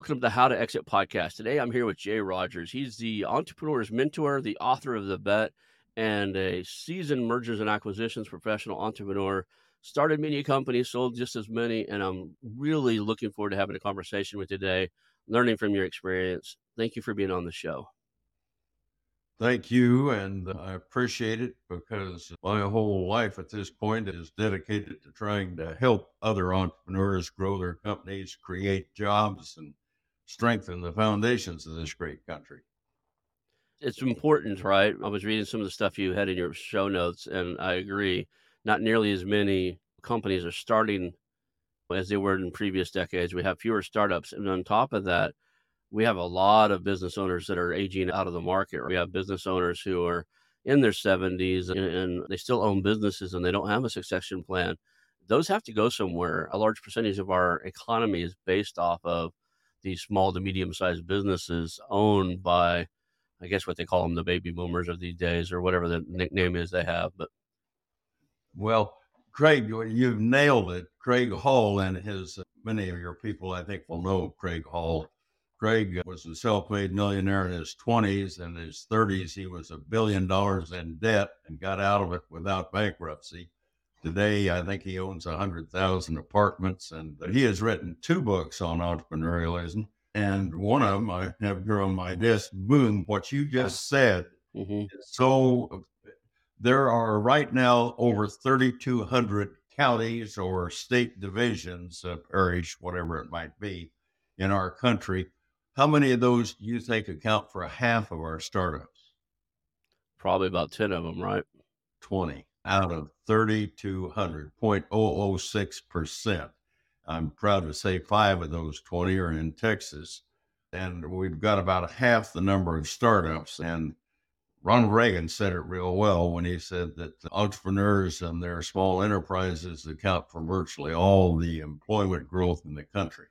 Welcome to the How to Exit podcast. Today I'm here with Jay Rodgers. He's the entrepreneur's mentor, the author of The Bet, and a seasoned mergers and acquisitions professional entrepreneur. Started many companies, sold just as many, and I'm really looking forward to having a conversation with you today, learning from your experience. Thank you for being on the show. Thank you, and I appreciate it because my whole life at this point is dedicated to trying to help other entrepreneurs grow their companies, create jobs, and strengthen the foundations of this great country. It's important, right? I was reading some of the stuff you had in your show notes, and I agree. Not nearly as many companies are starting as they were in previous decades. We have fewer startups. And on top of that, we have a lot of business owners that are aging out of the market. We have business owners who are in their 70s and, and they still own businesses and they don't have a succession plan. Those have to go somewhere. A large percentage of our economy is based off of these small to medium sized businesses owned by, I guess what they call them, the baby boomers of these days, or whatever the nickname is they have. But well, Craig, you've nailed it. Craig Hall and his uh, many of your people, I think, will know Craig Hall. Craig was a self-made millionaire in his 20s. and his 30s, he was a billion dollars in debt and got out of it without bankruptcy. Today, I think he owns 100,000 apartments, and he has written two books on entrepreneurialism. And one of them I have here on my desk. Boom, what you just said. Mm-hmm. So there are right now over 3,200 counties or state divisions, uh, parish, whatever it might be, in our country. How many of those do you think account for a half of our startups? Probably about 10 of them, right? 20 out of 3,200, 0.006%. I'm proud to say five of those 20 are in Texas. And we've got about half the number of startups. And Ronald Reagan said it real well when he said that entrepreneurs and their small enterprises account for virtually all the employment growth in the country.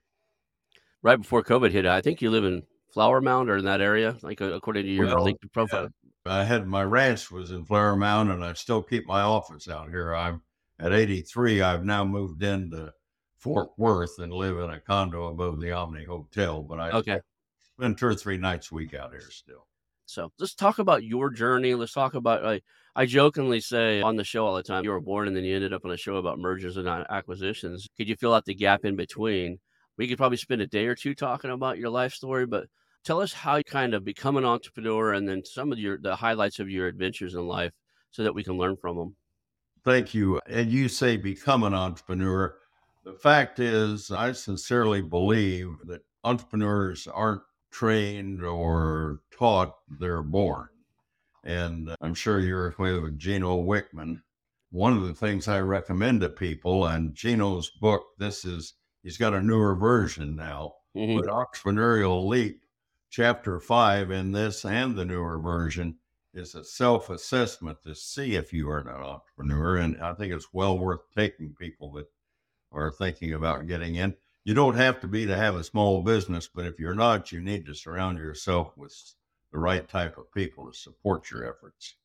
Right before COVID hit, I think you live in Flower Mound or in that area, like according to your well, LinkedIn profile. I had my ranch was in Flower Mound, and I still keep my office out here. I'm at 83. I've now moved into Fort Worth and live in a condo above the Omni Hotel. But I okay. spend two or three nights a week out here still. So let's talk about your journey. Let's talk about like I jokingly say on the show all the time, you were born and then you ended up on a show about mergers and acquisitions. Could you fill out the gap in between? We could probably spend a day or two talking about your life story, but tell us how you kind of become an entrepreneur and then some of your the highlights of your adventures in life so that we can learn from them thank you and you say become an entrepreneur. The fact is i sincerely believe that entrepreneurs aren't trained or taught they're born and i'm sure you're familiar with gino wickman. One of the things i recommend to people and gino's book this is he's got a newer version now mm-hmm. but entrepreneurial leap chapter five in this and the newer version is a self assessment to see if you are an entrepreneur. And I think it's well worth taking people that are thinking about getting in. You don't have to be to have a small business, but if you're not, you need to surround yourself with the right type of people to support your efforts.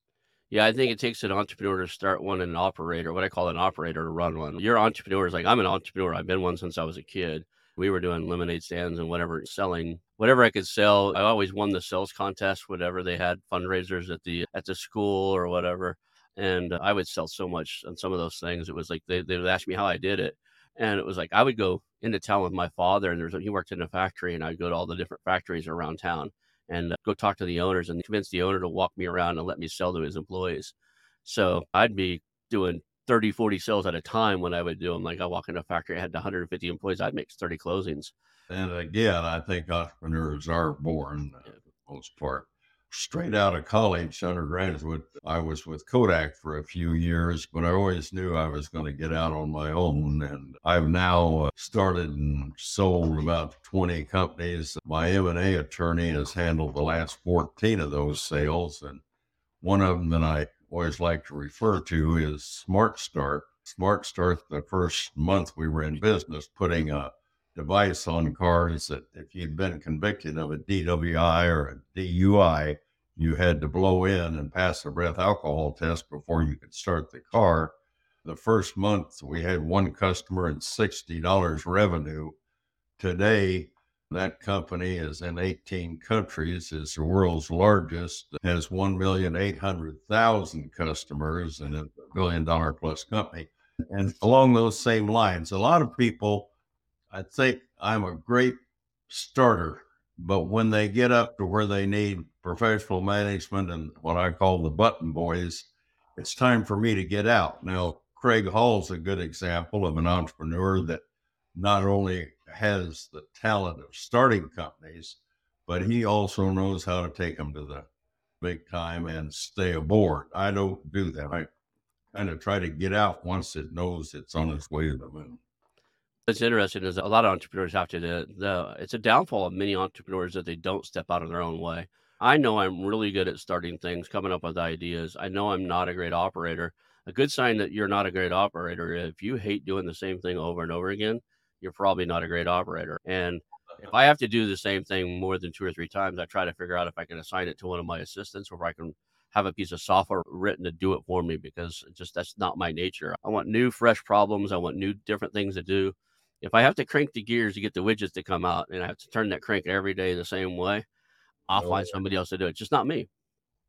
Yeah, I think it takes an entrepreneur to start one and an operator, what I call an operator to run one. You're entrepreneurs, like I'm an entrepreneur. I've been one since I was a kid. We were doing lemonade stands and whatever, selling whatever I could sell. I always won the sales contest, whatever they had fundraisers at the at the school or whatever. And I would sell so much on some of those things. It was like they, they would ask me how I did it. And it was like I would go into town with my father, and there's he worked in a factory, and I'd go to all the different factories around town and go talk to the owners and convince the owner to walk me around and let me sell to his employees. So I'd be doing 30, 40 sales at a time when I would do them. Like I walk into a factory, I had 150 employees, I'd make 30 closings. And again, I think entrepreneurs are born, uh, for the most part. Straight out of college, undergraduate, I was with Kodak for a few years, but I always knew I was going to get out on my own. And I've now uh, started and sold about 20 companies. My M&A attorney has handled the last 14 of those sales. And one of them that I always like to refer to is Smart Start. Smart Start, the first month we were in business, putting a device on cars that if you'd been convicted of a DWI or a DUI, you had to blow in and pass a breath alcohol test before you could start the car. The first month we had one customer and $60 revenue. Today, that company is in 18 countries, is the world's largest, has 1,800,000 customers, and a billion dollar plus company. And along those same lines, a lot of people I think I'm a great starter, but when they get up to where they need professional management and what I call the button boys, it's time for me to get out. Now, Craig Hall's a good example of an entrepreneur that not only has the talent of starting companies, but he also knows how to take them to the big time and stay aboard. I don't do that. I kind of try to get out once it knows it's on its way to the moon. What's interesting is a lot of entrepreneurs have to. The, the it's a downfall of many entrepreneurs that they don't step out of their own way. I know I'm really good at starting things, coming up with ideas. I know I'm not a great operator. A good sign that you're not a great operator if you hate doing the same thing over and over again, you're probably not a great operator. And if I have to do the same thing more than two or three times, I try to figure out if I can assign it to one of my assistants or if I can have a piece of software written to do it for me because just that's not my nature. I want new, fresh problems. I want new, different things to do if I have to crank the gears to get the widgets to come out and I have to turn that crank every day the same way, I'll oh, find somebody else to do it. Just not me.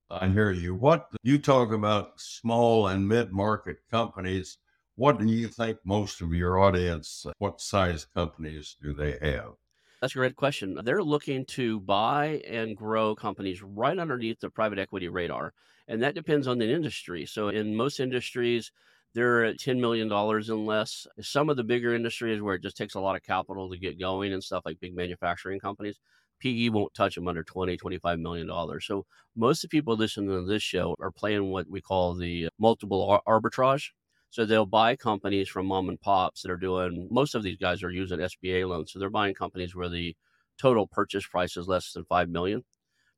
I hear you. What you talk about small and mid market companies. What do you think most of your audience, what size companies do they have? That's a great question. They're looking to buy and grow companies right underneath the private equity radar. And that depends on the industry. So, in most industries, they're at $10 million and less. Some of the bigger industries where it just takes a lot of capital to get going and stuff like big manufacturing companies, PE won't touch them under 20, 25 million dollars. So most of the people listening to this show are playing what we call the multiple arbitrage. So they'll buy companies from mom and pops that are doing most of these guys are using SBA loans. So they're buying companies where the total purchase price is less than five million.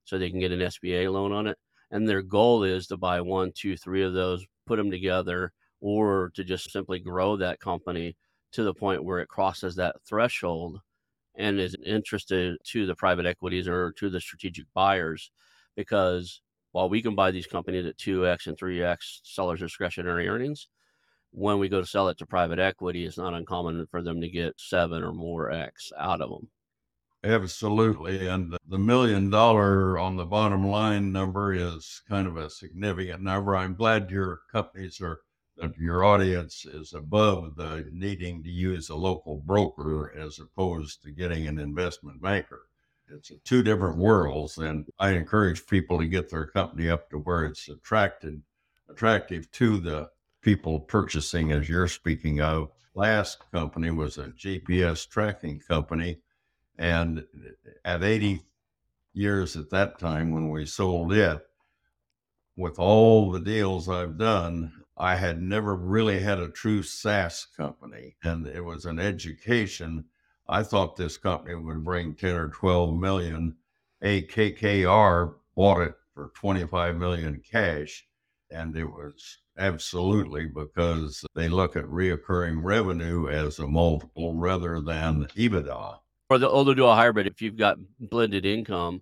So they can get an SBA loan on it. And their goal is to buy one, two, three of those, put them together, or to just simply grow that company to the point where it crosses that threshold and is interested to the private equities or to the strategic buyers. Because while we can buy these companies at 2x and 3x sellers discretionary earnings when we go to sell it to private equity it's not uncommon for them to get 7 or more x out of them absolutely and the million dollar on the bottom line number is kind of a significant number. I'm glad your companies are your audience is above the needing to use a local broker as opposed to getting an investment banker. It's two different worlds, and I encourage people to get their company up to where it's attracted attractive to the people purchasing, as you're speaking of. Last company was a GPS tracking company, and at 80 years at that time when we sold it, with all the deals I've done, I had never really had a true SaaS company, and it was an education. I thought this company would bring 10 or 12 million. AKKR bought it for 25 million cash, and it was absolutely because they look at reoccurring revenue as a multiple rather than EBITDA. Or the older do a hybrid, if you've got blended income,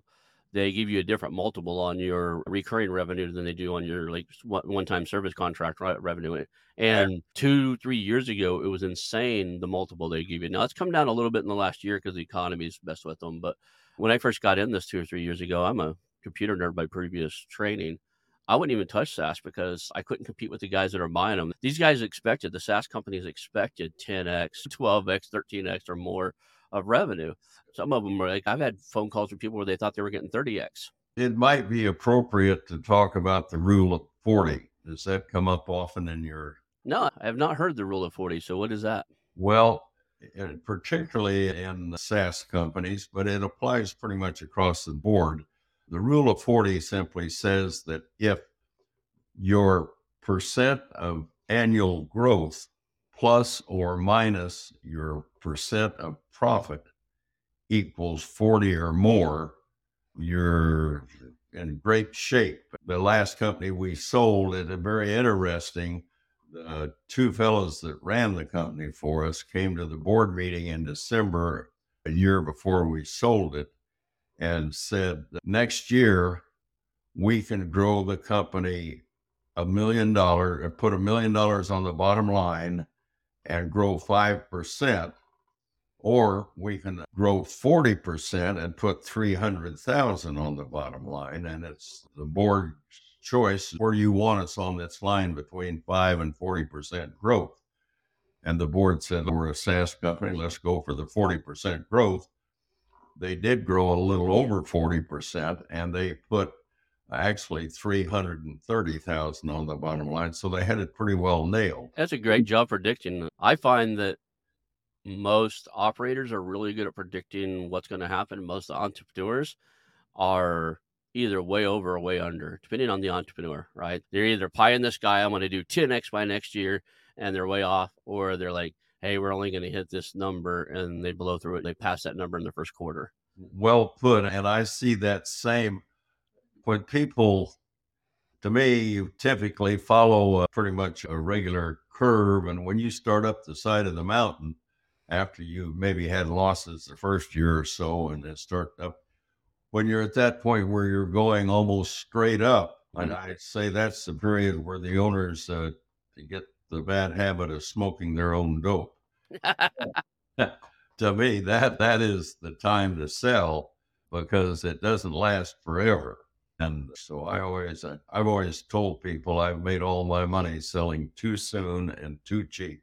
they give you a different multiple on your recurring revenue than they do on your like one time service contract revenue. Eh, and two, three years ago, it was insane the multiple they give you. Now it's come down a little bit in the last year because the economy is best with them. But when I first got in this two or three years ago, I'm a computer nerd by previous training. I wouldn't even touch SaaS because I couldn't compete with the guys that are buying them. These guys expected, the SaaS companies expected 10x, 12x, 13x or more of revenue. Some of them are like, I've had phone calls from people where they thought they were getting 30x. It might be appropriate to talk about the rule of 40. Does that come up often in your? No, I have not heard the rule of 40. So what is that? Well, particularly in SaaS companies, but it applies pretty much across the board. The rule of 40 simply says that if your percent of annual growth plus or minus your percent of profit equals 40 or more, you're in great shape. The last company we sold, it a very interesting. Uh, two fellows that ran the company for us came to the board meeting in December, a year before we sold it, and said, next year we can grow the company a million dollars, and put a million dollars on the bottom line and grow 5%, or we can grow 40% and put 300,000 on the bottom line. And it's the board's choice where you want us on this line between 5 and 40% growth. And the board said, we're a SaaS company, let's go for the 40% growth. They did grow a little over 40%, and they put actually 330,000 on the bottom line. So they had it pretty well nailed. That's a great job predicting. I find that most operators are really good at predicting what's going to happen. Most entrepreneurs are either way over or way under, depending on the entrepreneur, right? They're either pie in the sky, I'm going to do 10x by next year, and they're way off, or they're like, hey, we're only going to hit this number, and they blow through it. They pass that number in the first quarter. Well put. And I see that same when people, to me, typically follow a, pretty much a regular curve. And when you start up the side of the mountain, after you maybe had losses the first year or so, and then start up, when you're at that point where you're going almost straight up, and mm-hmm. I'd say that's the period where the owners uh, get the bad habit of smoking their own dope. to me, that that is the time to sell because it doesn't last forever. And so I always, uh, I've always told people I've made all my money selling too soon and too cheap.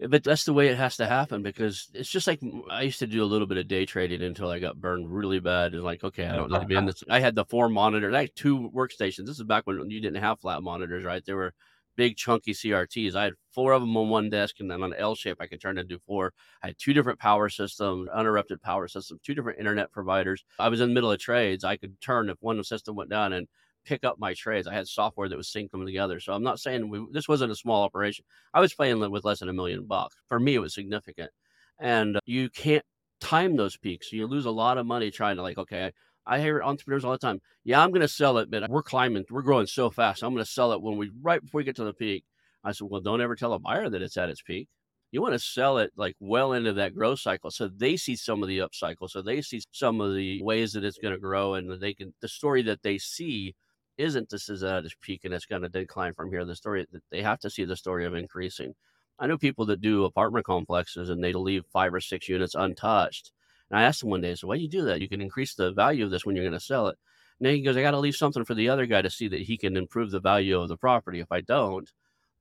Eh, but that's the way it has to happen because it's just like I used to do a little bit of day trading until I got burned really bad. And like, okay, I don't need to be in this. I had the four monitors, I had two workstations. This is back when you didn't have flat monitors, right? There were big chunky CRTs. I had four of them on one desk, and then on L shape, I could turn into four. I had two different power systems, uninterrupted power systems, two different internet providers. I was in the middle of trades. I could turn if one system went down and pick up my trades. I had software that was syncing them together. So I'm not saying we, this wasn't a small operation. I was playing with less than a million bucks. For me, it was significant. And you can't time those peaks. You lose a lot of money trying to like, okay, I hear entrepreneurs all the time. Yeah, I'm going to sell it, but we're climbing, we're growing so fast. I'm going to sell it when we right before we get to the peak. I said, well, don't ever tell a buyer that it's at its peak. You want to sell it like well into that growth cycle, so they see some of the up cycle, so they see some of the ways that it's going to grow, and they can the story that they see isn't this is at its peak and it's going to decline from here. The story that they have to see the story of increasing. I know people that do apartment complexes and they leave five or six units untouched and I asked him one day, I said, why do you do that? You can increase the value of this when you're going to sell it. And then he goes, I got to leave something for the other guy to see that he can improve the value of the property. If I don't,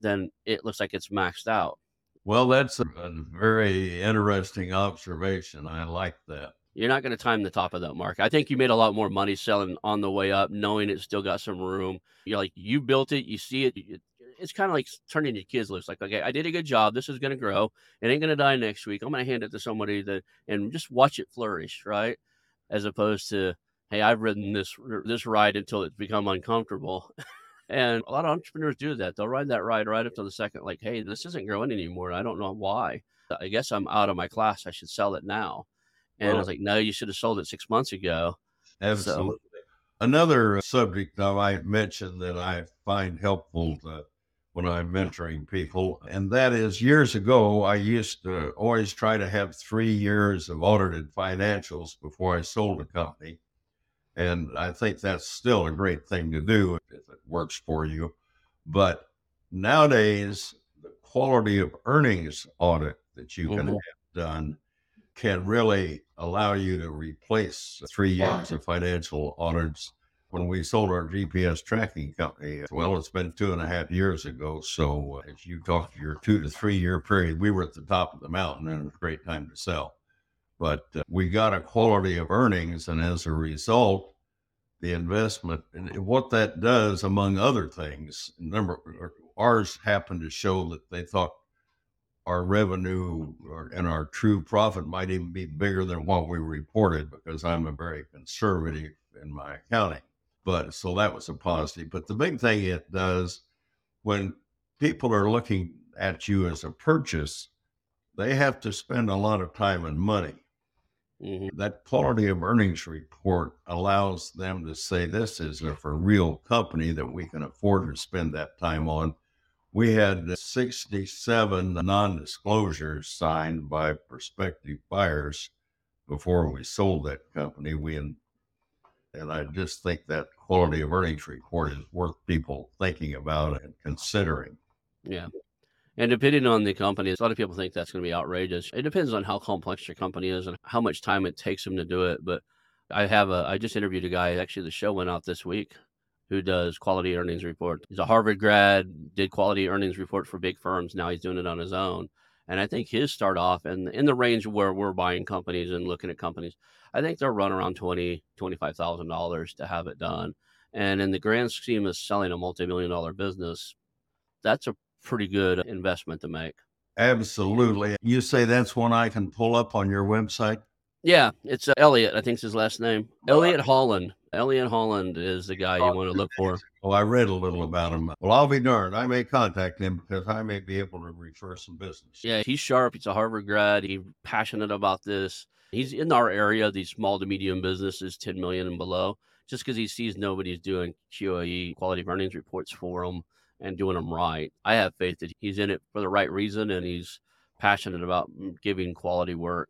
then it looks like it's maxed out. Well, that's a, a very interesting observation. I like that. You're not going to time the top of that market. I think you made a lot more money selling on the way up, knowing it still got some room. You're like, you built it, you see it, it's kind of like turning your kids loose. Like, okay, I did a good job. This is going to grow. It ain't going to die next week. I'm going to hand it to somebody that and just watch it flourish, right? As opposed to, hey, I've ridden this this ride until it's become uncomfortable. and a lot of entrepreneurs do that. They'll ride that ride right up to the second, like, hey, this isn't growing anymore. I don't know why. I guess I'm out of my class. I should sell it now. And well, I was like, no, you should have sold it six months ago. Absolutely. So, Another uh, subject I mentioned that I find helpful to when I'm mentoring people. And that is years ago, I used to always try to have three years of audited financials before I sold a company. And I think that's still a great thing to do if it works for you. But nowadays, the quality of earnings audit that you can Mhm. have done can really allow you to replace three years of financial audits. When we sold our GPS tracking company, well, it's been two and a half years ago. So, as you talk to your two to three year period, we were at the top of the mountain and it was a great time to sell. But uh, we got a quality of earnings, and as a result, the investment and what that does, among other things, number ours happened to show that they thought our revenue and our true profit might even be bigger than what we reported because I'm a very conservative in my accounting. But so that was a positive. But the big thing it does when people are looking at you as a purchase, they have to spend a lot of time and money. Mhm. That quality of earnings report allows them to say this is a for real company that we can afford to spend that time on. We had 67 non disclosures signed by prospective buyers before we sold that company. We and I just think that quality of earnings report is worth people thinking about and considering. Yeah. And depending on the company, a lot of people think that's going to be outrageous. It depends on how complex your company is and how much time it takes them to do it. But I have a, I just interviewed a guy, actually, the show went out this week, who does quality earnings report. He's a Harvard grad, did quality earnings report for big firms. Now he's doing it on his own. And I think his start off and in the range where we're buying companies and looking at companies, I think they'll run around twenty, twenty-five thousand dollars to have it done. And in the grand scheme of selling a multi-million dollar business, that's a pretty good investment to make. Absolutely. You say that's one I can pull up on your website? Yeah, it's uh, Elliot. I think's his last name. Elliot Holland. Elliot Holland is the guy you want to look for. Well, I read a little about him. Well, I'll be darned. I may contact him because I may be able to refer some business. Yeah, he's sharp. He's a Harvard grad. He's passionate about this. He's in our area, these small to medium businesses, 10 million and below, just because he sees nobody's doing QAE quality of earnings reports for him and doing them right. I have faith that he's in it for the right reason and he's passionate about mm, giving quality work.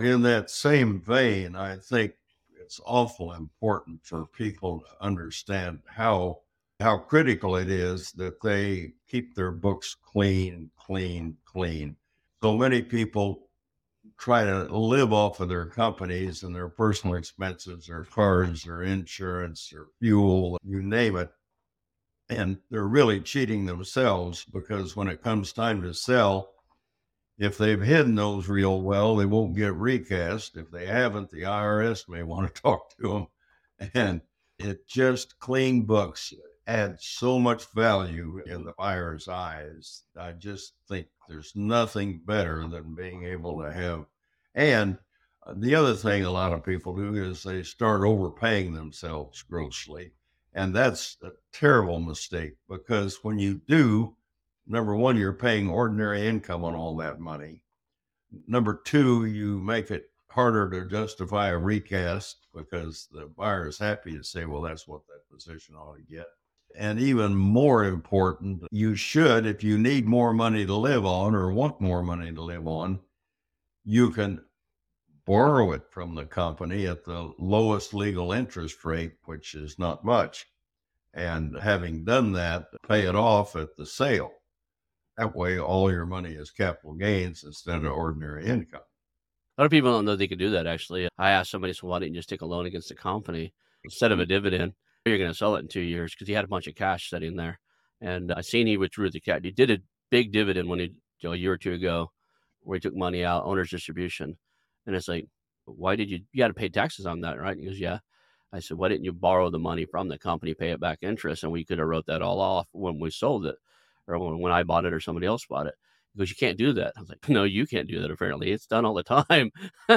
In that same vein, I think it's awful important for people to understand how how critical it is that they keep their books clean, clean, clean. So many people try to live off of their companies and their personal expenses, their cars, their insurance, their fuel, you name it. And they're really cheating themselves because when it comes time to sell, if they've hidden those real well, they won't get recast. If they haven't, the IRS may want to talk to them. And it just clean books add so much value in the buyer's eyes. I just think there's nothing better than being able to have. And uh, the other thing a lot of people do is they start overpaying themselves grossly. And that's a terrible mistake because when you do, number one, you're paying ordinary income on all that money. Number two, you make it harder to justify a recast because the buyer is happy to say, well, that's what that position ought to get. And even more important, you should, if you need more money to live on or want more money to live on, you can borrow it from the company at the lowest legal interest rate, which is not much. And having done that, pay it off at the sale. That way, all your money is capital gains instead of ordinary income. A lot of people don't know they could do that. Actually, I asked somebody, "So why didn't you just take a loan against the company instead of a mm-hmm. dividend? You're going to sell it in two years because he had a bunch of cash sitting there." And I seen he withdrew the cash. He did a big dividend when he you know, a year or two ago, where he took money out, owner's distribution, and it's like, why did you? You had to pay taxes on that, right? He goes, "Yeah." I said, "Why didn't you borrow the money from the company, pay it back interest, and we could have wrote that all off when we sold it, or when, when I bought it, or somebody else bought it." Because you can't do that. I was like, no, you can't do that. Apparently, it's done all the time.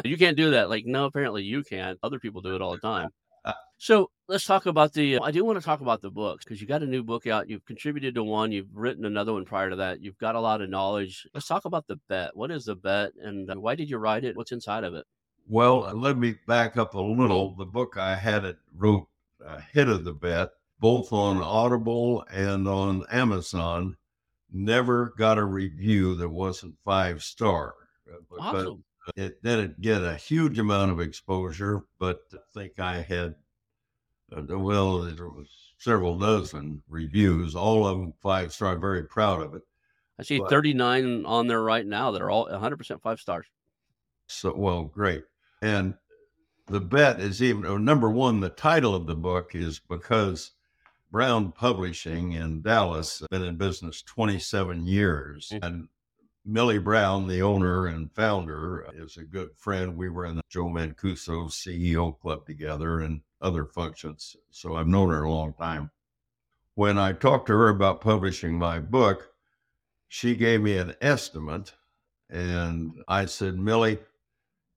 you can't do that. Like, no, apparently you can. Other people do it all the time. Uh, so let's talk about the. I do want to talk about the books because you got a new book out. You've contributed to one. You've written another one prior to that. You've got a lot of knowledge. Let's talk about the bet. What is the bet, and uh, why did you write it? What's inside of it? Well, let me back up a little. The book I had it wrote ahead of the bet, both on Audible and on Amazon never got a review that wasn't five star. But Awesome. it didn't get a huge amount of exposure, but I think I had Uh, well, there was several dozen reviews, all of them five star. I'm very proud of it. I see but, 39 on there right now that are all 100% five stars. So, well, great. And the bet is even oh, number one. The title of the book is because Brown Publishing in Dallas has been in business 27 years, mm-hmm. and Millie Brown, the owner and founder, is a good friend. We were in the Joe Mancuso CEO Club together and other functions, so I've known her a long time. When I talked to her about publishing my book, she gave me an estimate, and I said, Millie,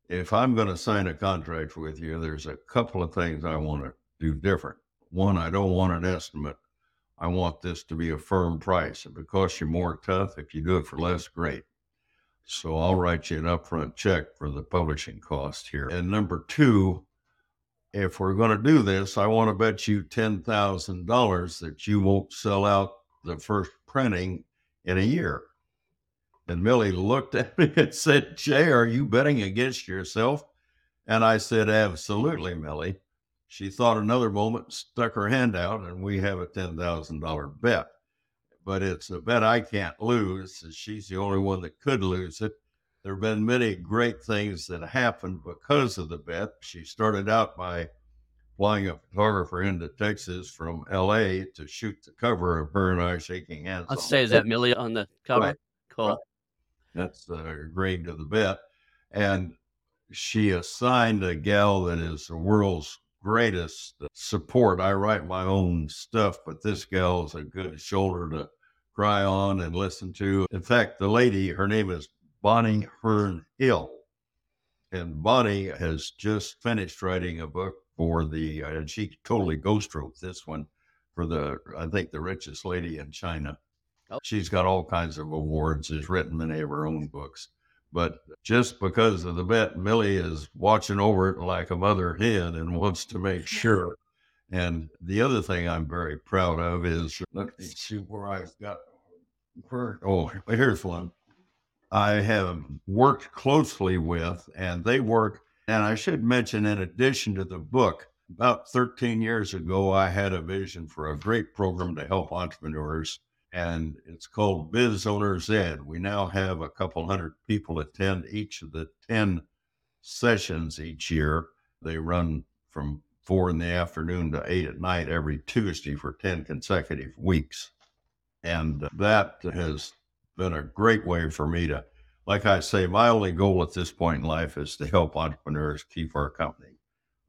if I'm going to sign a contract with you, there's a couple of things I want to do different. One, I don't want an estimate. I want this to be a firm price. If it costs you more, tough. If you do it for less, great. So I'll write you an upfront check for the publishing cost here. And number two, if we're going to do this, I want to bet you $10,000 that you won't sell out the first printing in a year. And Millie looked at me and said, Jay, are you betting against yourself? And I said, Absolutely, Millie. She thought another moment, stuck her hand out, and we have a $10,000 bet. But it's a bet I can't lose. She's the only one that could lose it. There have been many great things that happened because of the bet. She started out by flying a photographer into Texas from LA to shoot the cover of her and I shaking hands. I'll say, is that Millie on the cover? Right. Cool. Right. That's uh, agreeing to the bet. And she assigned a gal that is the world's greatest support. I write my own stuff, but this gal is a good shoulder to cry on and listen to. In fact, the lady, her name is Bonnie Hearn Hill. And Bonnie has just finished writing a book for the, and she totally ghost wrote this one for the, I think, the richest lady in China. Oh. She's got all kinds of awards, has written many of her own books. But just because of the bet, Millie is watching over it like a mother hen and wants to make sure. And the other thing I'm very proud of is let me see where I've got where oh here's one. I have worked closely with, and they work. And I should mention, in addition to the book, about 13 years ago, I had a vision for a great program to help entrepreneurs and it's called Biz Owners Ed. We now have a couple hundred people attend each of the 10 sessions each year. They run from four in the afternoon to eight at night every Tuesday for 10 consecutive weeks. And uh, that has been a great way for me to, like I say, my only goal at this point in life is to help entrepreneurs keep our company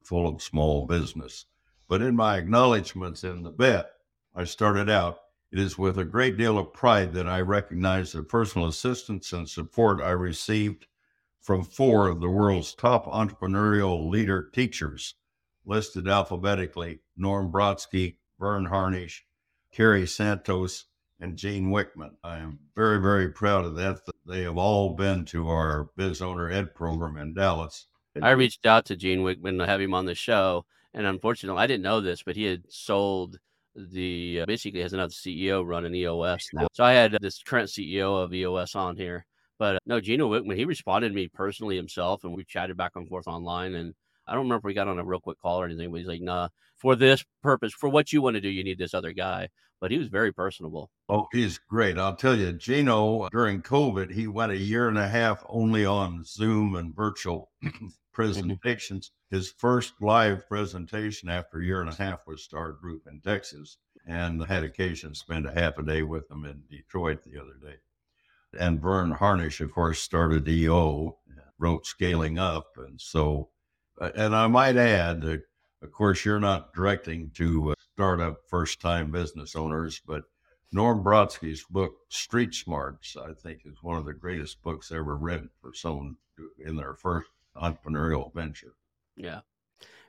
full of small business. But in my acknowledgments in the bet, I started out it is with a great deal of pride that I recognize the personal assistance and support I received from four of the world's top entrepreneurial leader teachers, listed alphabetically Norm Brodsky, Verne Harnish, Kerry Santos, and Gene Wickman. I am very, very proud of that. They have all been to our Biz Owner Ed program in Dallas. I reached out to Gene Wickman to have him on the show. And unfortunately, I didn't know this, but he had sold the uh, basically has another CEO running EOS now. So I had this current CEO of EOS on here. But uh, no, Gino Wickman, he responded to me personally himself, and we chatted back and forth online. And I don't remember if we got on a real quick call or anything, but he's like, nah, for this purpose, for what you want to do, you need this other guy. But he was very personable. Oh, he's great. I'll tell you, Gino, during COVID, he went a year and a half only on Zoom and virtual Mm-hmm. presentations. His first live presentation after a year and a half was Star Group in Texas, and had occasion to spend a half a day with them in Detroit the other day. And Verne Harnish, of course, started EO, wrote Scaling Up, and so, uh, and I might add that, of course, you're not directing to uh, startup first-time business owners, but Norm Brodsky's book, Street Smarts, I think is one of the greatest books ever written for someone in their first entrepreneurial venture. Yeah.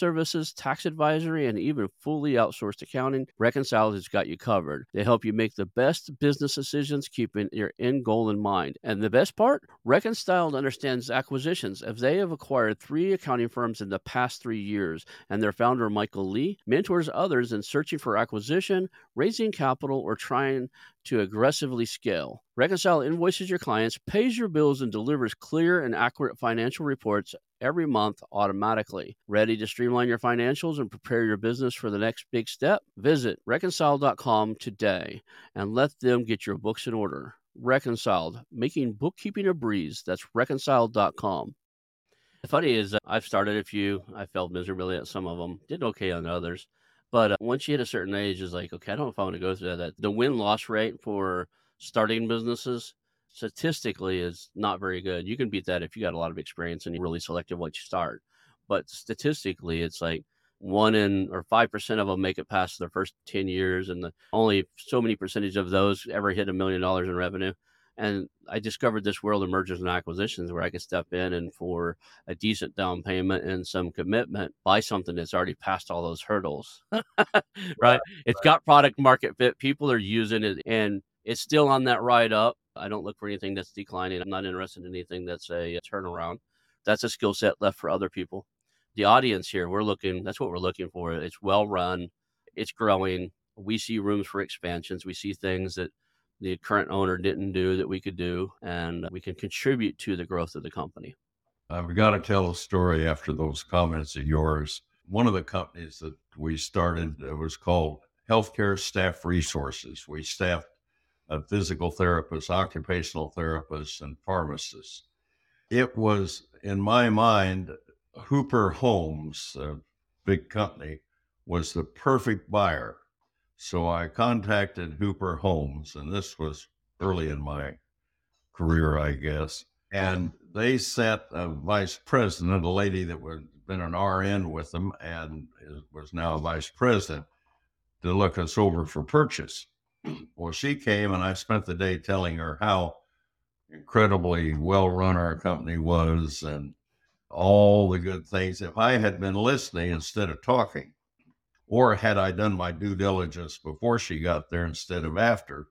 services, tax advisory, and even fully outsourced accounting, Reconciled has got you covered. They help you make the best business decisions, keeping your end goal in mind. And the best part? Reconciled understands acquisitions, as they have acquired three accounting firms in the past three years, and their founder, Michael Lee, mentors others in searching for acquisition, raising capital, or trying to aggressively scale. Reconcile invoices your clients, pays your bills, and delivers clear and accurate financial reports every month automatically. Ready to streamline your financials and prepare your business for the next big step? Visit reconciled.com today and let them get your books in order. Reconciled, making bookkeeping a breeze. That's reconciled.com. The funny is, uh, I've started a few. I failed miserably at some of them, did okay on others. But uh, once you hit a certain age, it's like, okay, I don't know if I want to go through that. The win loss rate for starting businesses statistically is not very good. You can beat that if you got a lot of experience and you're really selective once you start. But statistically, it's like one in or five percent of them make it past their first 10 years, and the, only so many percentage of those ever hit a million dollars in revenue. And I discovered this world of mergers and acquisitions where I could step in and for a decent down payment and some commitment, buy something that's already passed all those hurdles. right? right? It's got product market fit. People are using it and it's still on that ride up. I don't look for anything that's declining. I'm not interested in anything that's a, turnaround. That's a skill set left for other people. The audience here, we're looking, that's what we're looking for. It's well run, it's growing. We see rooms for expansions. We see things that the current owner didn't do that we could do, and we can contribute to the growth of the company. Uh, I've got to tell a story after those comments of yours. One of the companies that we started was called Healthcare Staff Resources. We staffed a physical therapists, occupational therapists, and pharmacists. It was, in my mind, Hooper Holmes, a big company, was the perfect buyer so I contacted Hooper Holmes, and this was early in my career, I guess. And they sent a vice president, a lady that had been an RN with them and was now a vice president, to look us over for purchase. Well, she came, and I spent the day telling her how incredibly well run our company was and all the good things. If I had been listening instead of talking, or had I done my due diligence before she got there instead of after?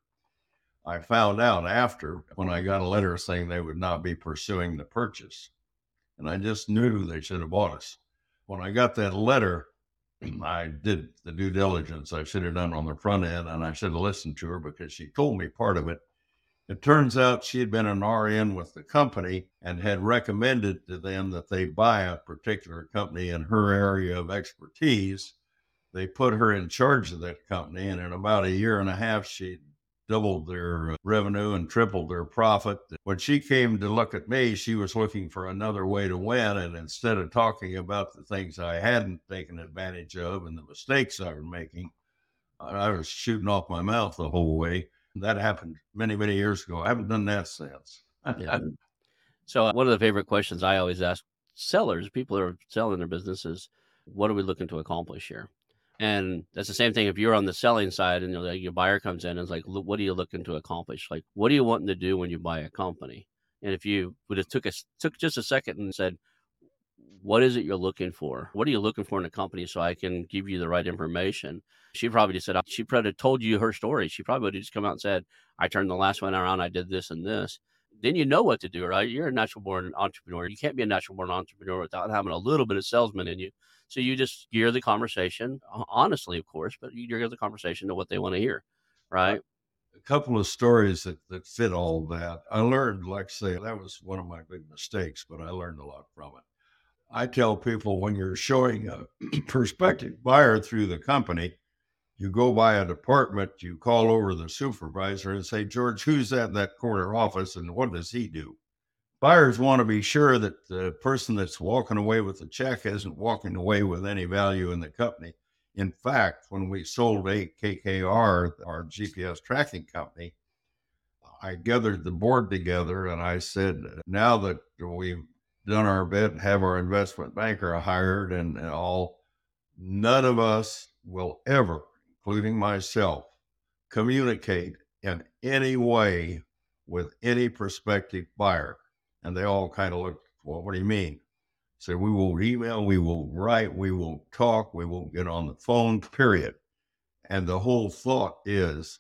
I found out after when I got a letter saying they would not be pursuing the purchase. And I just knew they should have bought us. When I got that letter, I did the due diligence I should have done on the front end, and I should have listened to her because she told me part of it. It turns out she had been an RN with the company and had recommended to them that they buy a particular company in her area of expertise they put her in charge of that company, and in about a year and a half, she doubled their uh, revenue and tripled their profit. When she came to look at me, she was looking for another way to win. And instead of talking about the things I hadn't taken advantage of and the mistakes I was making, I was shooting off my mouth the whole way. That happened many, many years ago. I haven't done that since. yeah. So, uh, one of the favorite questions I always ask sellers, people who are selling their businesses, what are we looking to accomplish here? And that's the same thing if you're on the selling side and like your buyer comes in and is like, what are you looking to accomplish? Like, what are you wanting to do when you buy a company? And if you would have took a took just a second and said, what is it you're looking for? What are you looking for in a company so I can give you the right information? She probably just said, uh, she probably told you her story. She probably would have just come out and said, I turned the last one around, I did this and this. Then you know what to do, right? You're a natural born entrepreneur. You can't be a natural born entrepreneur without having a little bit of salesman in you. So you just gear the conversation, honestly, of course, but you gear the conversation to what they want to hear, uh, right? A couple of stories that, that fit all that. I learned, like say, that was one of my big mistakes, but I learned a lot from it. I tell people when you're showing a prospective buyer through the company, you go by a department, you call over the supervisor and say, George, who's at that corner office and what does he do? Buyers want to be sure that the person that's walking away with the check isn't walking away with any value in the company. In fact, when we sold KKR, our GPS tracking company, I gathered the board together and I said, now that we've done our bit, have our investment banker hired and, and all, none of us will ever, including myself, communicate in any way with any prospective buyer. And they all kind of looked, well, what do you mean? Say, we will email, we will write, we will talk, we will get on the phone, period. And the whole thought is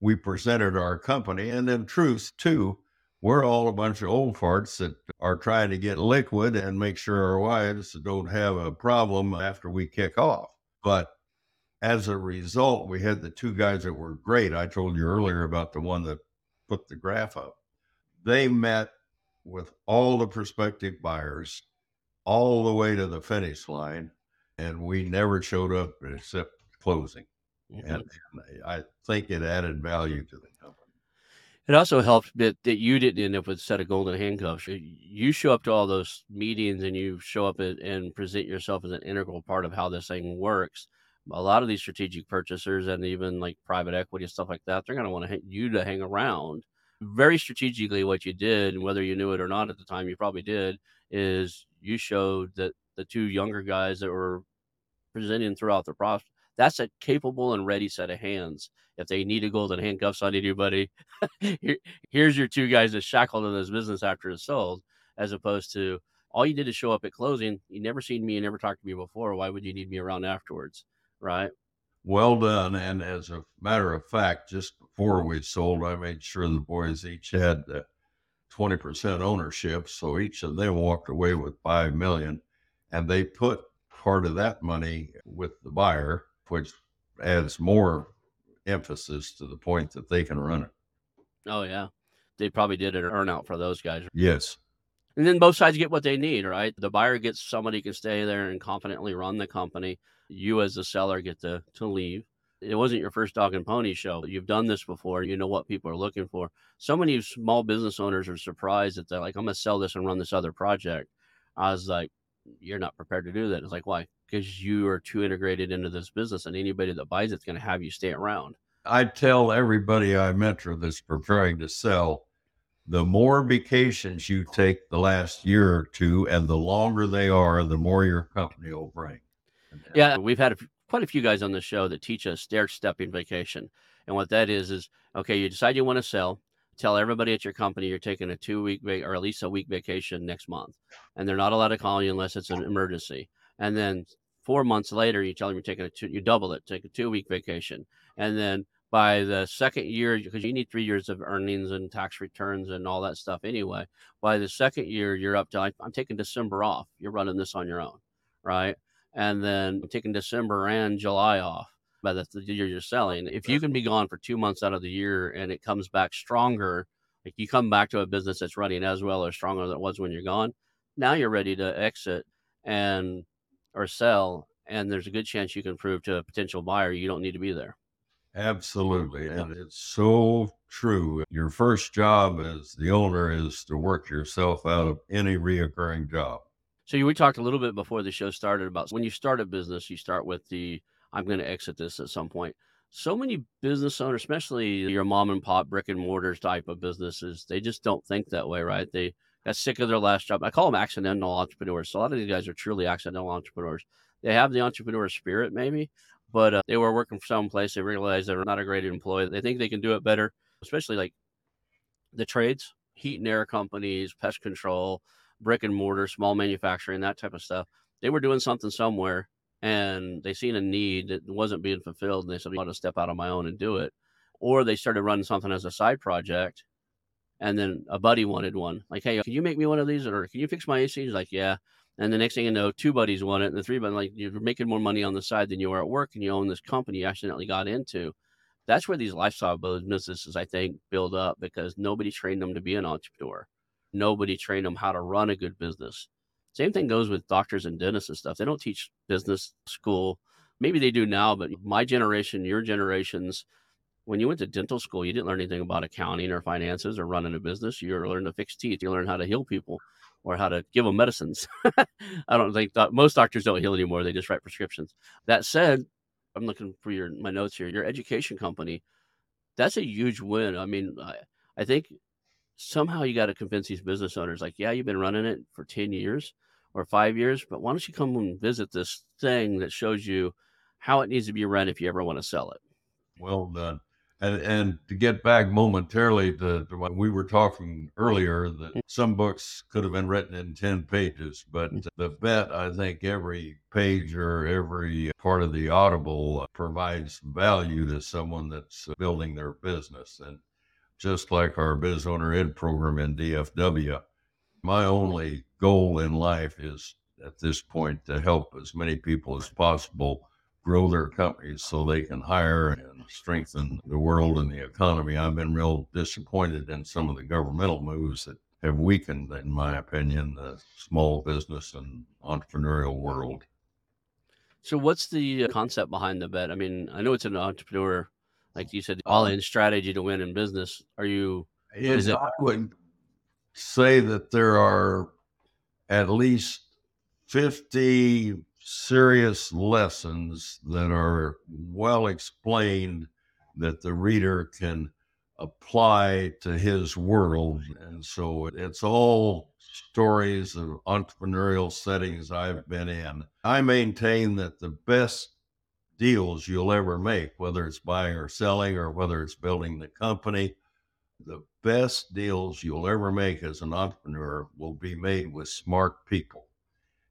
we presented our company. And in truth, too, we're all a bunch of old farts that are trying to get liquid and make sure our wives don't have a problem after we kick off. But as a result, we had the two guys that were great. I told you earlier about the one that put the graph up. They met with all the prospective buyers all the way to the finish line, and we never showed up except closing. Mm-hmm. And, and I think it added value to the company. It also helped that, that you didn't end up with a set of golden handcuffs. You show up to all those meetings and you show up and, and present yourself as an integral part of how this thing works. A lot of these strategic purchasers and even like private equity and stuff like that, they're going to want to you to hang around. Very strategically, what you did, and whether you knew it or not at the time, you probably did, is you showed that the two younger guys that were presenting throughout the process that's a capable and ready set of hands. If they need a golden handcuffs on anybody, here, here's your two guys that shackled in this business after it's sold, as opposed to all you did is show up at closing. You never seen me, you never talked to me before. Why would you need me around afterwards? Right. Well done. And as a matter of fact, just before we sold, I made sure the boys each had uh, 20% ownership. So each of them walked away with 5 million and they put part of that money with the buyer which adds more emphasis to the point that they can run it. Oh yeah, they probably did an earnout for those guys. Yes. And then both sides get what they need, right? The buyer gets somebody who can stay there and confidently run the company. You, as the seller, get to to leave. It wasn't your first dog and pony show. You've done this before. You know what people are looking for. So many small business owners are surprised that they're like, "I'm going to sell this and run this other project." I was like, "You're not prepared to do that." It's like, why? because you are too integrated into this business and anybody that buys it's going to have you stay around. I tell everybody I mentor that's preparing to sell the more vacations you take the last year or two and the longer they are, the more your company will bring. Yeah, we've had a, quite a few guys on the show that teach us stair stepping vacation. And what that is, is okay, you decide you want to sell, tell everybody at your company you're taking a two week vac or at least a week vacation next month. And they're not allowed to call you unless it's an emergency. And then four months later, you tell them you're taking a two, you double it, take a two week vacation. And then by the second year, because you need three years of earnings and tax returns and all that stuff anyway. By the second year, you're up to, like, I'm taking December off. You're running this on your own, right? And then I'm taking December and July off by the, the year you're selling. If you can be gone for two months out of the year and it comes back stronger, like you come back to a business that's running as well or stronger than it was when you're gone, now you're ready to exit and or sell, and there's a good chance you can prove to a potential buyer you don't need to be there. Absolutely. And it's so true. Your first job as the owner is to work yourself out of any reoccurring job. So we talked a little bit before the show started about when you start a business, you start with the I'm going to exit this at some point. So many business owners, especially your mom and pop brick and mortars type of businesses, they just don't think that way, right? They got sick of their last job. I call them accidental entrepreneurs. So a lot of these guys are truly accidental entrepreneurs. They have the entrepreneur spirit, maybe, but uh, they were working for some place. They realized they're not a great employee. They think they can do it better, especially like the trades, heat and air companies, pest control, brick and mortar, small manufacturing, that type of stuff. They were doing something somewhere and they seen a need that wasn't being fulfilled. And they said, I want to step out on my own and do it. Or they started running something as a side project and then a buddy wanted one. Like, hey, can you make me one of these, or can you fix my AC? He's like, yeah. And the next thing you know, two buddies want it, and the three buddies like you're making more money on the side than you are at work, and you own this company you accidentally got into. That's where these lifestyle businesses, I think, build up because nobody trained them to be an entrepreneur. Nobody trained them how to run a good business. Same thing goes with doctors and dentists and stuff. They don't teach business school. Maybe they do now, but my generation, your generations, when you went to dental school, you didn't learn anything about accounting or finances or running a business. You learned to fix teeth. You learned how to heal people or how to give them medicines. I don't think that most doctors don't heal anymore. They just write prescriptions. That said, I'm looking for your my notes here. Your education company, that's a huge win. I mean, I, I think somehow you got to convince these business owners like, yeah, you've been running it for 10 years or five years, but why don't you come and visit this thing that shows you how it needs to be run if you ever want to sell it? Well done. And, and to get back momentarily to, to what we were talking earlier, that Mm. some books could have been written in 10 pages, but Mm. the bet, I think every page or every part of the Audible provides value to someone that's building their business. And just like our Biz Owner Ed program in DFW, my only goal in life is at this point to help as many people as possible grow their companies so they can hire and strengthen the world and the economy. I've been real disappointed in some of the governmental moves that have weakened, in my opinion, the small business and entrepreneurial world. So, what's the uh, concept behind the bet? I mean, I know it's an entrepreneur, like you said, all in strategy to win in business. Are you? Is it- I would say that there are at least 50 serious lessons that are well explained that the reader can apply to his world. And so it's all stories of entrepreneurial settings I've been in. I maintain that the best deals you'll ever make, whether it's buying or selling or whether it's building the company, the best deals you'll ever make as an entrepreneur will be made with smart people.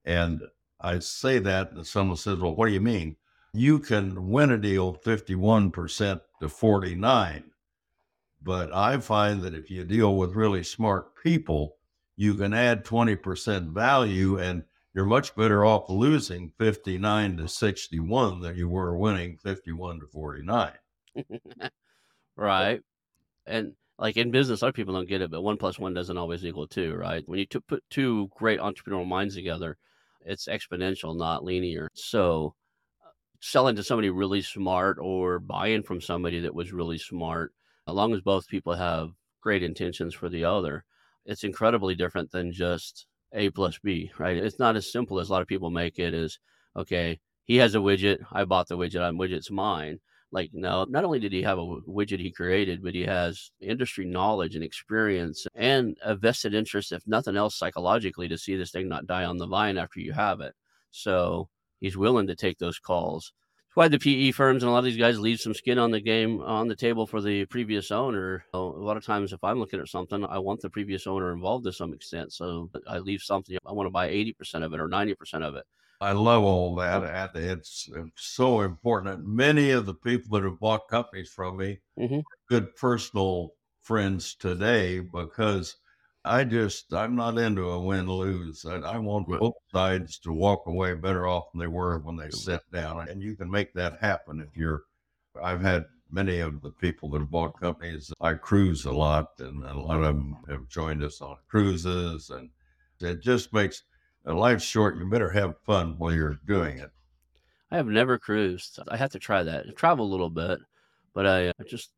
And I say that, and someone says, Well, what do you mean? You can win a deal 51% to 49. But I find that if you deal with really smart people, you can add 20% value and you're much better off losing 59 to 61 than you were winning 51 to 49. right. And like in business, other people don't get it, but one plus one doesn't always equal two, right? When you t- put two great entrepreneurial minds together, it's exponential, not linear. So, uh, selling to somebody really smart or buying from somebody that was really smart, as long as both people have great intentions for the other, it's incredibly different than just A plus B, right? It's not as simple as a lot of people make it as, okay, he has a widget, I bought the widget, I'm widget's mine. Like, no, not only did he have a widget he created, but he has industry knowledge and experience and a vested interest, if nothing else, psychologically, to see this thing not die on the vine after you have it. So he's willing to take those calls. That's why the PE firms and a lot of these guys leave some skin on the game on the table for the previous owner. A lot of times, if I'm looking at something, I want the previous owner involved to some extent. So I leave something. I want to buy 80% of it or 90% of it. I love all that. and It's, it's so important. Many of the people that have bought companies from me Mhm. are good personal friends today because I just I'm not into a win lose. I, I want Right. both sides to walk away better off than they were when they sat down, and you can make that happen if you're. I've had many of the people that have bought companies. I cruise a lot, and a lot of them have joined us on cruises, and it just makes uh, life's short. You better have fun while you're doing it. I have never cruised. I have to try that. I travel a little bit, but I, I just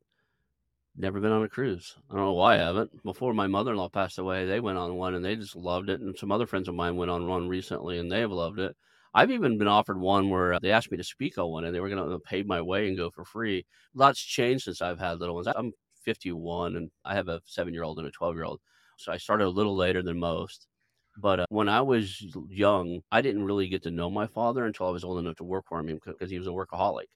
never been on a cruise. I don't know why I haven't. Before my mother in law passed away, they went on one and they just loved it. And some other friends of mine went on one recently and they have loved it. I've even been offered one where uh, they asked me to speak on one and they were going to uh, pay my way and go for free. Lots changed since I've had little ones. I'm 51 and I have a seven year old and a 12 year old. So I started a little later than most. But uh, when I was young, I didn't really get to know my father until I was old enough to work for him because he was a workaholic.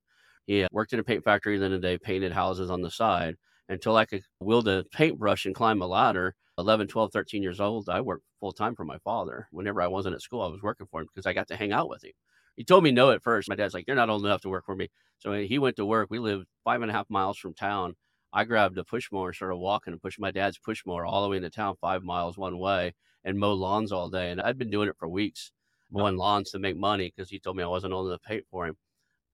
He uh, worked in a paint factory, and then a day painted houses on the side until I could wield a paintbrush and climb a ladder. 11, 12, 13 years old, I worked full time for my father. Whenever I wasn't at school, I was working for him because I got to hang out with him. He told me no at first. My dad's like, You're not old enough to work for me. So he went to work. We lived five and a half miles from town. I grabbed a push mower, started walking and pushed my dad's push mower all the way into town, five miles one way, and mow lawns all day. And I'd been doing it for weeks, mowing lawns to make money because he told me I wasn't old enough to pay for him.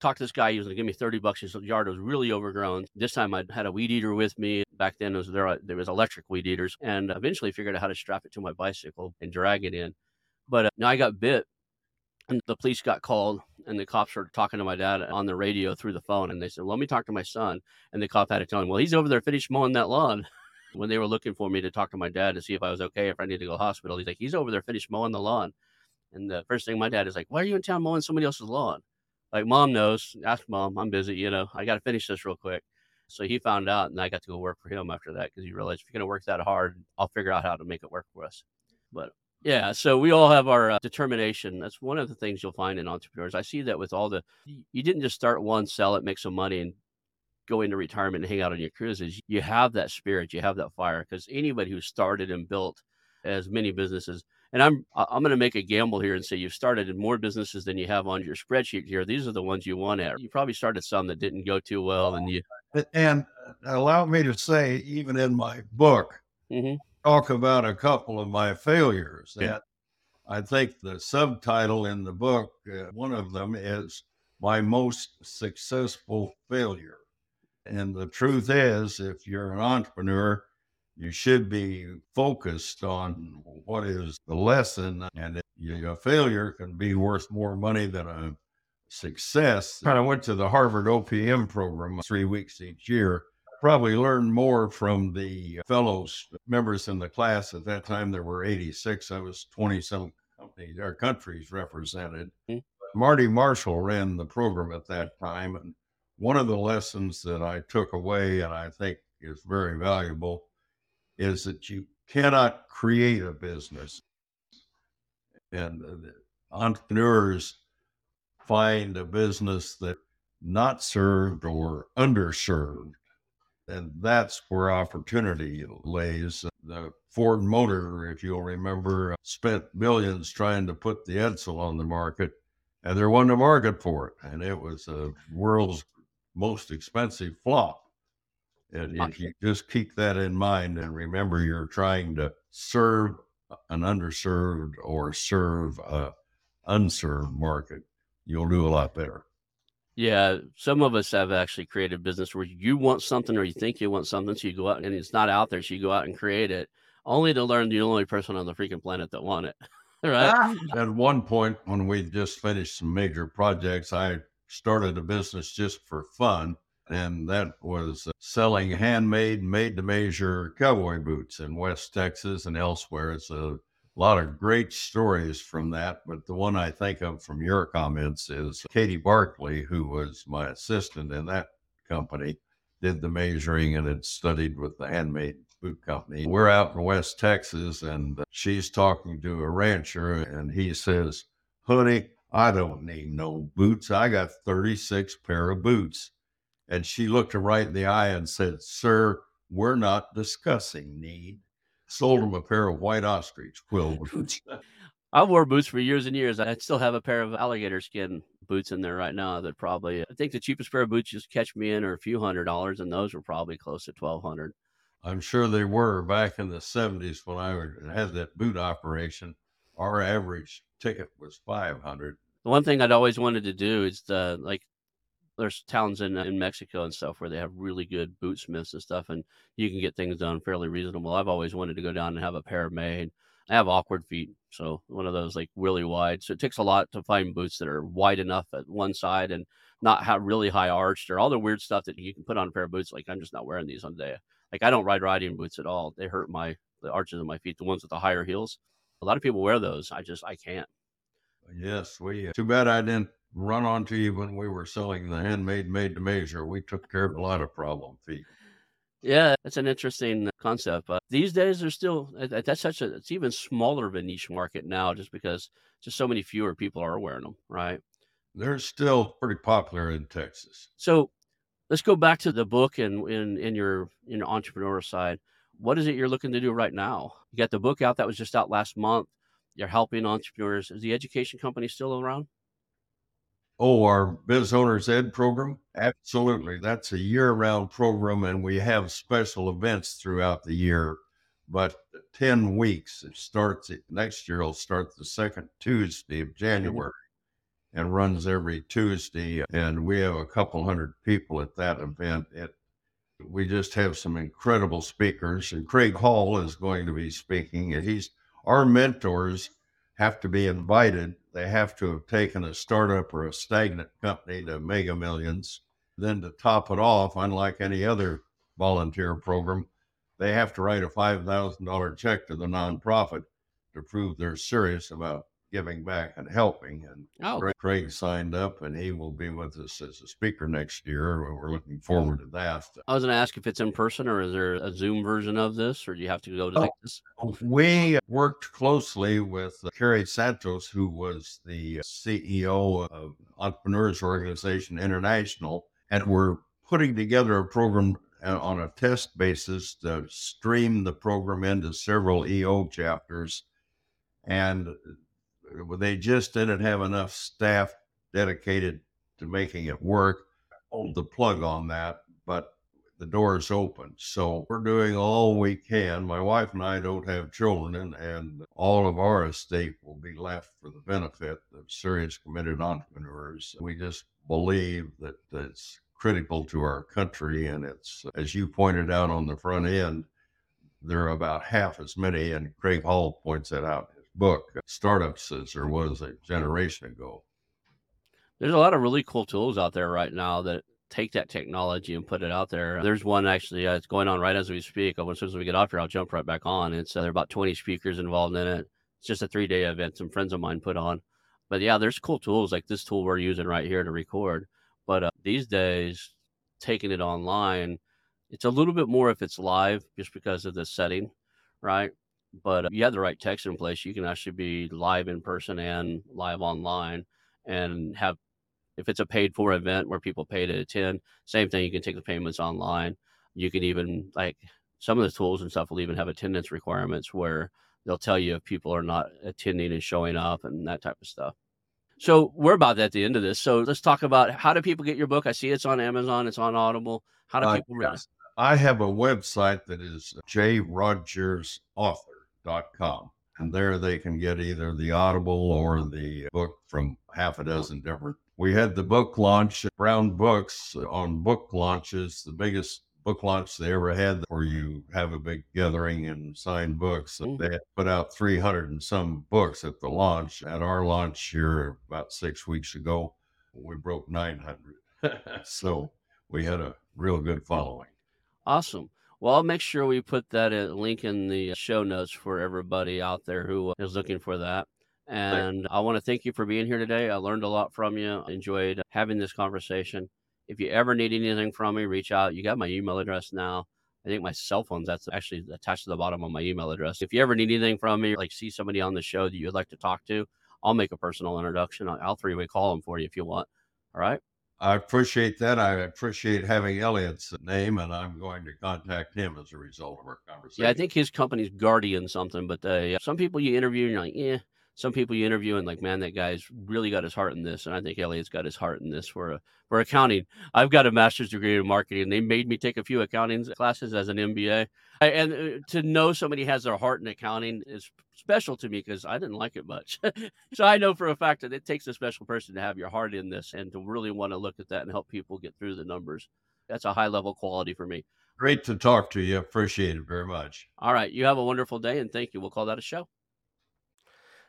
Talked to this guy. He was going to give me 30 bucks. His yard was really overgrown. This time I had a weed eater with me. Back then, it was there, there was electric weed eaters. And eventually figured out how to strap it to my bicycle and drag it in. But uh, now I got bit and the police got called and the cops were talking to my dad on the radio through the phone and they said let me talk to my son and the cop had to tell him well he's over there finished mowing that lawn. When they were looking for me to talk to my dad to see if i was okay if i needed to go to the hospital he's like he's over there finished mowing the lawn. And the first thing my dad is like why are you in town mowing somebody else's lawn? Like mom knows. Ask mom. I'm busy you know. I got to finish this real quick. So he found out and i got to go work for him after that because he realized if you're going to work that hard i'll figure out how to make it work for us. But yeah, so we all have our uh, determination. That's one of the things you'll find in entrepreneurs. I see that with all the you didn't just start one, sell it, make some money, and go into retirement and hang out on your cruises, you have that spirit, you have that fire. Because anybody who started and built as many businesses, and I'm I'm going to make a gamble here and say you've started in more businesses than you have on your spreadsheet here. These are the ones you want at. You probably started some that didn't go too well, and you and allow me to say, even in my book, mm-hmm. Talk about a couple of my failures. Yeah. That I think the subtitle in the book, uh, one of them is my most successful failure. And the truth is, if you're an entrepreneur, you should be focused on what is the lesson, and a failure can be worth more money than a success. I went to the Harvard OPM program three weeks each year. Probably learned more from the fellows, members in the class. At that time, there were 86. I was 20 some companies or countries represented. Mm-hmm. Marty Marshall ran the program at that time. And one of the lessons that I took away, and I think is very valuable, is that you cannot create a business. And entrepreneurs find a business that not served or underserved. And that's where opportunity lays. The Ford Motor, if you'll remember, uh, spent billions trying to put the Edsel on the market, and there wasn't a market for it. And it was the world's most expensive flop. And if you just keep that in mind and remember you're trying to serve an underserved or serve a unserved market, you'll do a lot better. Yeah, some of us have actually created a business where you want something or you think you want something, so you go out and it's not out there, so you go out and create it, only to learn you're the only person on the freaking planet that want it. right? At one point, when we just finished some major projects, I started a business just for fun, and that was uh, selling handmade, made to measure cowboy boots in West Texas and elsewhere. It's a a lot of great stories from that, but the one I think of from your comments is Katie Barkley, who was my assistant in that company, did the measuring and had studied with the handmade boot company. We're out in West Texas, and uh, she's talking to a rancher, and he says, Honey, I don't need no boots. I got 36 pair of boots. And she looked her right in the eye and said, Sir, we're not discussing need sold him a pair of white ostrich quill boots. I wore boots for years and years. I still have a pair of alligator skin boots in there right now that probably I think the cheapest pair of boots just catch me in are a few hundred dollars, and those were probably close to twelve hundred. I'm sure they were back in the '70s when I had that boot operation. Our average ticket was five hundred. The one thing I'd always wanted to do is the like there's towns in in Mexico and stuff where they have really good bootsmiths and stuff, and you can get things done fairly reasonable. I've always wanted to go down and have a pair made. I have awkward feet, so one of those like really wide. So it takes a lot to find boots that are wide enough at one side and not have really high arched or all the weird stuff that you can put on a pair of boots. Like I'm just not wearing these on the day. Like I don't ride riding boots at all. They hurt my the arches of my feet. The ones with the higher heels. A lot of people wear those. I just I can't. Yes, we. Uh, too bad I didn't run onto you when we were selling the handmade made to measure. We took care of a lot of problem feet. Yeah, that's an interesting concept. But these days, there's still that's such a it's even smaller of a niche market now, just because just so many fewer people are wearing them, right? They're still pretty popular in Texas. So let's go back to the book and in in your in your entrepreneur side. What is it you're looking to do right now? You got the book out that was just out last month. You're helping entrepreneurs. Is the education company still around? Oh, our Biz Owners Ed program? Absolutely. That's a year round program, and we have special events throughout the year. But 10 weeks, it starts next year, it'll start the second Tuesday of mm-hmm. January and runs every Tuesday. And we have a couple hundred people at that event. It, we just have some incredible speakers, and Craig Hall is going to be speaking. And he's our mentors have to be invited. They have to have taken a startup or a stagnant company to mega millions. Then to top it off, unlike any other volunteer program, they have to write a $5,000 check to the nonprofit to prove they're serious about giving back and helping. And oh. Craig, signed up, and he will be with us as a speaker next year. We're looking forward to that. I was going to ask if it's in person or is there a Zoom version of this, or do you have to go to oh, Texas? We worked closely with uh, Kerry Santos, who was the CEO of Entrepreneurs Organization International, and we're putting together a program uh, on a test basis to stream the program into several EO chapters. And uh, they just didn't have enough staff dedicated to making it work. Hold the plug on that, but the door is open. So we're doing all we can. My wife and I don't have children, and, all of our estate will be left for the benefit of serious committed entrepreneurs. We just believe that it's critical to our country. And it's, as you pointed out on the front end, there are about half as many, and Craig Hall points that out book, startups there was a generation ago. There's a lot of really cool tools out there right now that take that technology and put it out there. There's one actually uh, going on right as we speak. As soon as we get off here, I'll jump right back on. It's uh, there are about 20 speakers involved in it. It's just a three day event. Some friends of mine put on, but yeah, there's cool tools like this tool we're using right here to record. But uh, these days, taking it online, it's a little bit more if it's live, just because of the setting, right? But uh, you have the right text in place, you can actually be live in person and live online, and have if it's a paid for event where people pay to attend, same thing. You can take the payments online. You can even like some of the tools and stuff will even have attendance requirements where they'll tell you if people are not attending and showing up and that type of stuff. So we're about at the end of this. So let's talk about how do people get your book? I see it's on Amazon, it's on Audible. How do uh, people read it? I have a website that is jayrodgersauthor.com. And there they can get either the Audible or the book from half a dozen different. We had the book launch, Brown Books on book launches, the biggest book launch they ever had where you have a big gathering and sign books. Mm. They put out 300 and some books at the launch. At our launch here about six weeks ago, we broke 900. so we had a real good following. Awesome. Well, I'll make sure we put that link in the uh, show notes for everybody out there who uh, is looking for that. And I want to thank you for being here today. I learned a lot from you. Enjoyed having this conversation. If you ever need anything from me, reach out. You got my email address now. I think my cell phone's that's actually attached to the bottom of my email address. If you ever need anything from me, like see somebody on the show that you'd like to talk to, I'll make a personal introduction. I'll, I'll three way call them for you if you want. All right. I appreciate that. I appreciate having Elliot's name, and I'm going to contact him as a result of our conversation. Yeah, I think his company's Guardian something, but uh, some people you interview, and you're like, yeah, some people you interview and like, man, that guy's really got his heart in this. And I think Elliot's got his heart in this for a, for accounting. I've got a master's degree in marketing. They made me take a few accounting classes as an MBA. And uh, to know somebody has their heart in accounting is special to me because I didn't like it much. so I know for a fact that it takes a special person to have your heart in this and to really want to look at that and help people get through the numbers. That's a high level quality for me. Great to talk to you. Appreciate it very much. All right. You have a wonderful day and thank you. We'll call that a show.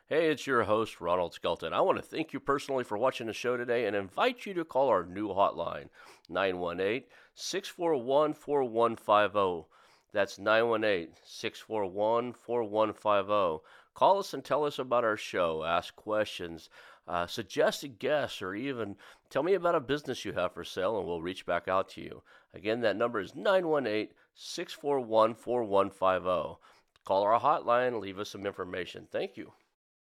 Hey, it's your host, Ronald Skelton. I want to thank you personally for watching the show today and invite you to call our new hotline, 918 641 4150. That's 918 641 4150. Call us and tell us about our show, ask questions, uh, suggested guests, or even tell me about a business you have for sale, and we'll reach back out to you. Again, that number is 918 641 4150. Call our hotline, leave us some information. Thank you.